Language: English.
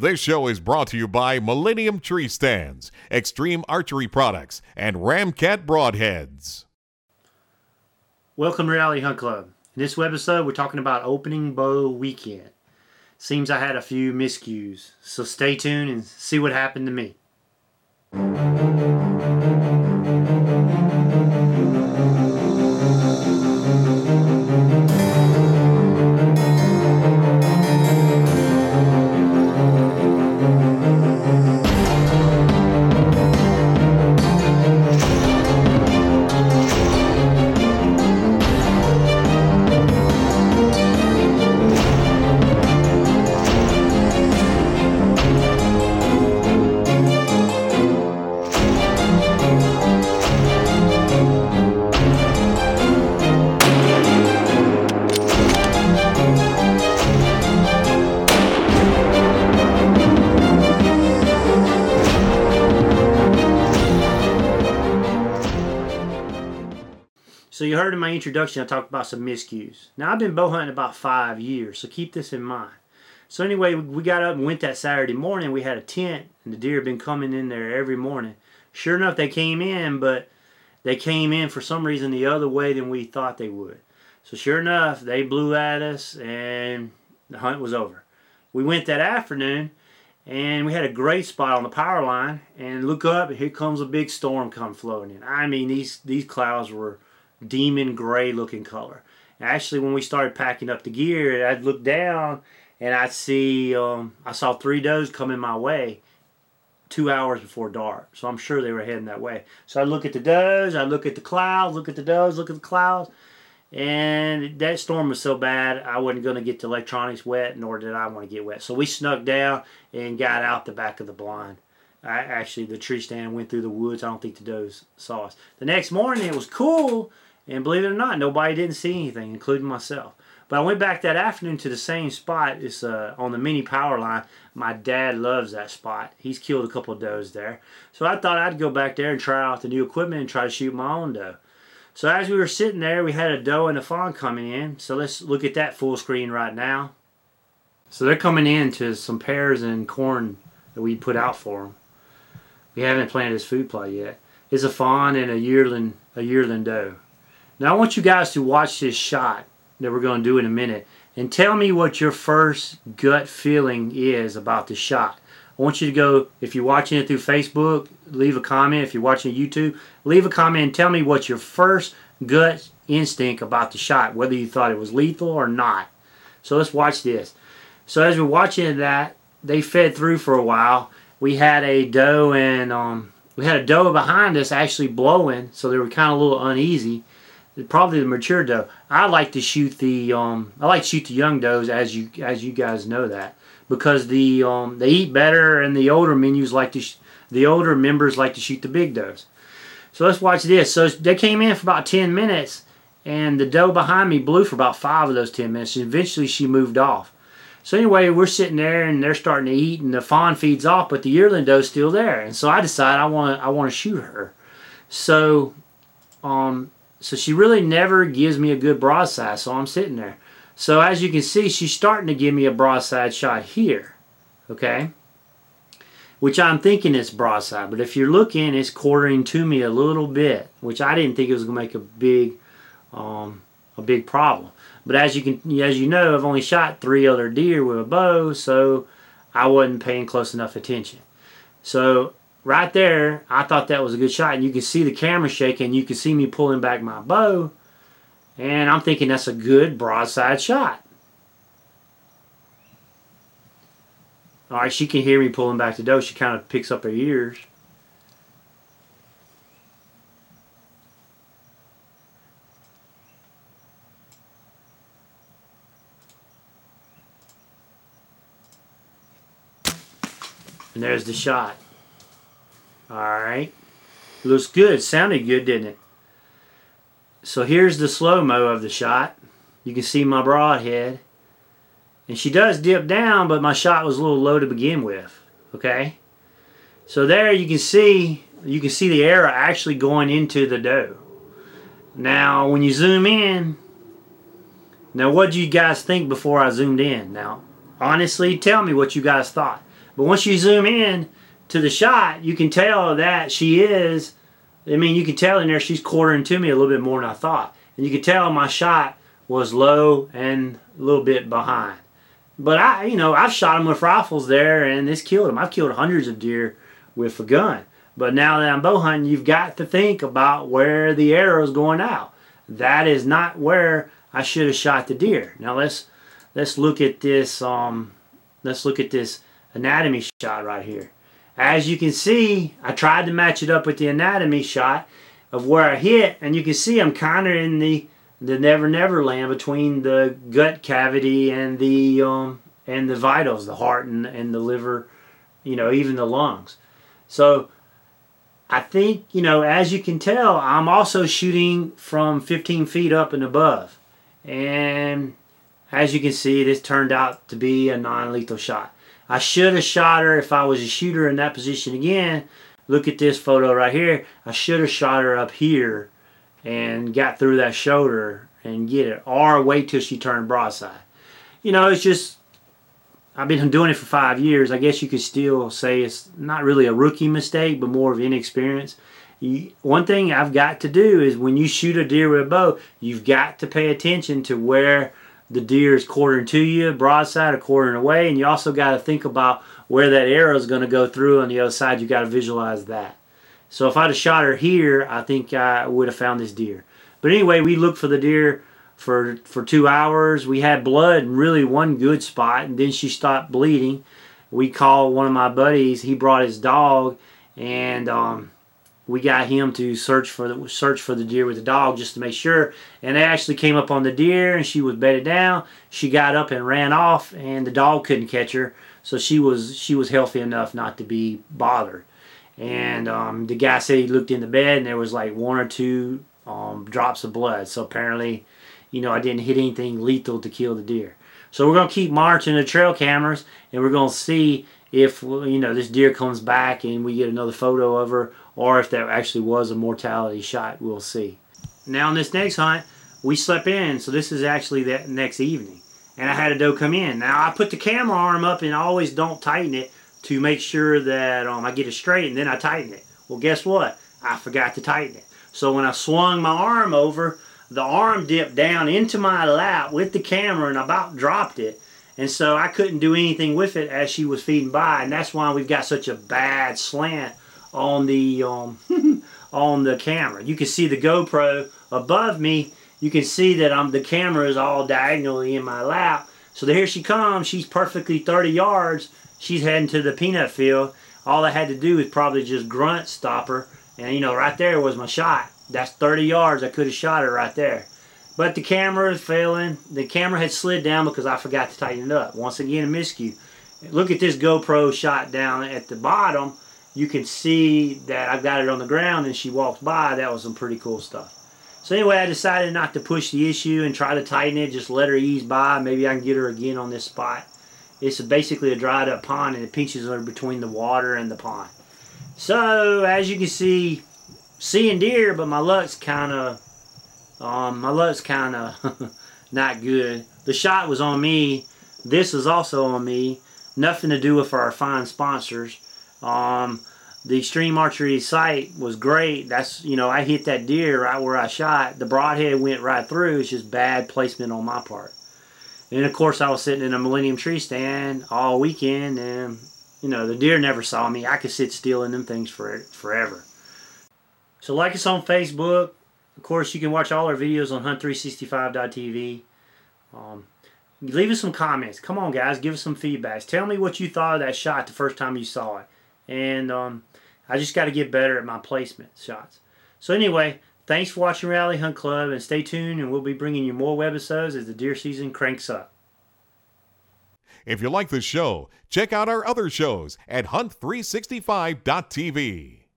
This show is brought to you by Millennium Tree Stands, Extreme Archery Products, and Ramcat Broadheads. Welcome to Reality Hunt Club. In this episode, we're talking about opening bow weekend. Seems I had a few miscues, so stay tuned and see what happened to me. So you heard in my introduction I talked about some miscues. Now I've been bow hunting about five years, so keep this in mind. So anyway, we got up and went that Saturday morning. We had a tent, and the deer had been coming in there every morning. Sure enough, they came in, but they came in for some reason the other way than we thought they would. So sure enough, they blew at us, and the hunt was over. We went that afternoon, and we had a great spot on the power line. And look up, and here comes a big storm come floating in. I mean, these these clouds were demon gray looking color. Actually, when we started packing up the gear, I'd look down and I'd see, um, I saw three does coming my way two hours before dark. So I'm sure they were heading that way. So I look at the does, I look at the clouds, look at the does, look at the clouds. And that storm was so bad, I wasn't going to get the electronics wet, nor did I want to get wet. So we snuck down and got out the back of the blind. I, actually, the tree stand went through the woods. I don't think the does saw us. The next morning, it was cool and believe it or not, nobody didn't see anything, including myself. But I went back that afternoon to the same spot. It's uh, on the mini power line. My dad loves that spot. He's killed a couple of does there. So I thought I'd go back there and try out the new equipment and try to shoot my own doe. So as we were sitting there, we had a doe and a fawn coming in. So let's look at that full screen right now. So they're coming in to some pears and corn that we put out for them. We haven't planted his food plot yet. It's a fawn and a yearling, a yearling doe. Now I want you guys to watch this shot that we're going to do in a minute and tell me what your first gut feeling is about the shot. I want you to go, if you're watching it through Facebook, leave a comment. If you're watching YouTube, leave a comment and tell me what your first gut instinct about the shot, whether you thought it was lethal or not. So let's watch this. So as we're watching that, they fed through for a while. We had a doe and um, we had a doe behind us actually blowing, so they were kind of a little uneasy probably the mature doe. I like to shoot the um, I like to shoot the young does as you as you guys know that because the um, they eat better and the older menus like to the older members like to shoot the big does. So let's watch this. So they came in for about 10 minutes and the doe behind me blew for about 5 of those 10 minutes and eventually she moved off. So anyway, we're sitting there and they're starting to eat and the fawn feeds off but the yearling doe's still there. And so I decide I want I want to shoot her. So um so she really never gives me a good broadside, so I'm sitting there. So as you can see, she's starting to give me a broadside shot here, okay? Which I'm thinking is broadside, but if you're looking, it's quartering to me a little bit, which I didn't think it was going to make a big, um, a big problem. But as you can, as you know, I've only shot three other deer with a bow, so I wasn't paying close enough attention. So right there, I thought that was a good shot. And you can see the camera shaking. You can see me pulling back my bow. And I'm thinking that's a good broadside shot. All right, she can hear me pulling back the doe. She kind of picks up her ears. And there's the shot. Alright. Looks good. Sounded good, didn't it? So here's the slow-mo of the shot. You can see my broadhead. And she does dip down, but my shot was a little low to begin with. Okay? So there you can see you can see the arrow actually going into the doe. Now when you zoom in, now what do you guys think before I zoomed in? Now, honestly, tell me what you guys thought. But once you zoom in to the shot, you can tell that she is. I mean, you can tell in there she's quartering to me a little bit more than I thought, and you can tell my shot was low and a little bit behind. But I, you know, I've shot them with rifles there, and it's killed them. I've killed hundreds of deer with a gun. But now that I'm bow hunting, you've got to think about where the arrow is going out. That is not where I should have shot the deer. Now let's let's look at this. Um, let's look at this anatomy shot right here. As you can see, I tried to match it up with the anatomy shot of where I hit, and you can see I'm kind of in the the Never Never Land between the gut cavity and the um, and the vitals, the heart and, and the liver, you know, even the lungs. So I think, you know, as you can tell, I'm also shooting from 15 feet up and above. And as you can see, this turned out to be a non-lethal shot. I should have shot her if I was a shooter in that position again. Look at this photo right here. I should have shot her up here and got through that shoulder and get it. Or wait till she turned broadside. You know, it's just I've been doing it for five years. I guess you could still say it's not really a rookie mistake, but more of inexperience. One thing I've got to do is when you shoot a deer with a bow, you've got to pay attention to where the deer is quartering to you, broadside or quartering away, and you also got to think about where that arrow is going to go through on the other side. You got to visualize that. So if I'd have shot her here, I think I would have found this deer. But anyway, we looked for the deer for for two hours. We had blood in really one good spot, and then she stopped bleeding. We called one of my buddies. He brought his dog, and um, we got him to search for the search for the deer with the dog just to make sure. And they actually came up on the deer, and she was bedded down. She got up and ran off, and the dog couldn't catch her, so she was she was healthy enough not to be bothered. And um, the guy said he looked in the bed, and there was like one or two um, drops of blood. So apparently you know, I didn't hit anything lethal to kill the deer. So we're going to keep marching the trail cameras and we're going to see if, you know, this deer comes back and we get another photo of her or if there actually was a mortality shot. We'll see. Now on this next hunt, we slept in. So this is actually that next evening. And I had a doe come in. Now I put the camera arm up and I always don't tighten it to make sure that um, I get it straight and then I tighten it. Well, guess what? I forgot to tighten it. So when I swung my arm over, the arm dipped down into my lap with the camera and about dropped it. And so I couldn't do anything with it as she was feeding by. And that's why we've got such a bad slant on the um, on the camera. You can see the GoPro above me. You can see that I'm, the camera is all diagonally in my lap. So here she comes. She's perfectly 30 yards. She's heading to the peanut field. All I had to do was probably just grunt stop her. And, you know, right there was my shot. That's 30 yards. I could have shot it right there. But the camera is failing. The camera had slid down because I forgot to tighten it up. Once again, a miscue. Look at this GoPro shot down at the bottom. You can see that I've got it on the ground and she walks by. That was some pretty cool stuff. So anyway, I decided not to push the issue and try to tighten it. Just let her ease by. Maybe I can get her again on this spot. It's basically a dried up pond and it pinches her between the water and the pond. So as you can see, seeing deer, but my luck's kind of um, my luck's kind of not good. The shot was on me. This was also on me. Nothing to do with our fine sponsors. Um, the Extreme Archery sight was great. That's you know I hit that deer right where I shot. The broadhead went right through. It's just bad placement on my part. And of course I was sitting in a Millennium tree stand all weekend, and you know the deer never saw me. I could sit still in them things for forever. So like us on Facebook. Of course, you can watch all our videos on hunt365.tv. Um, leave us some comments. Come on, guys. Give us some feedbacks. Tell me what you thought of that shot the first time you saw it. And um, I just got to get better at my placement shots. So anyway, thanks for watching Reality Hunt Club. And stay tuned, and we'll be bringing you more webisodes as the deer season cranks up. If you like the show, check out our other shows at hunt365.tv.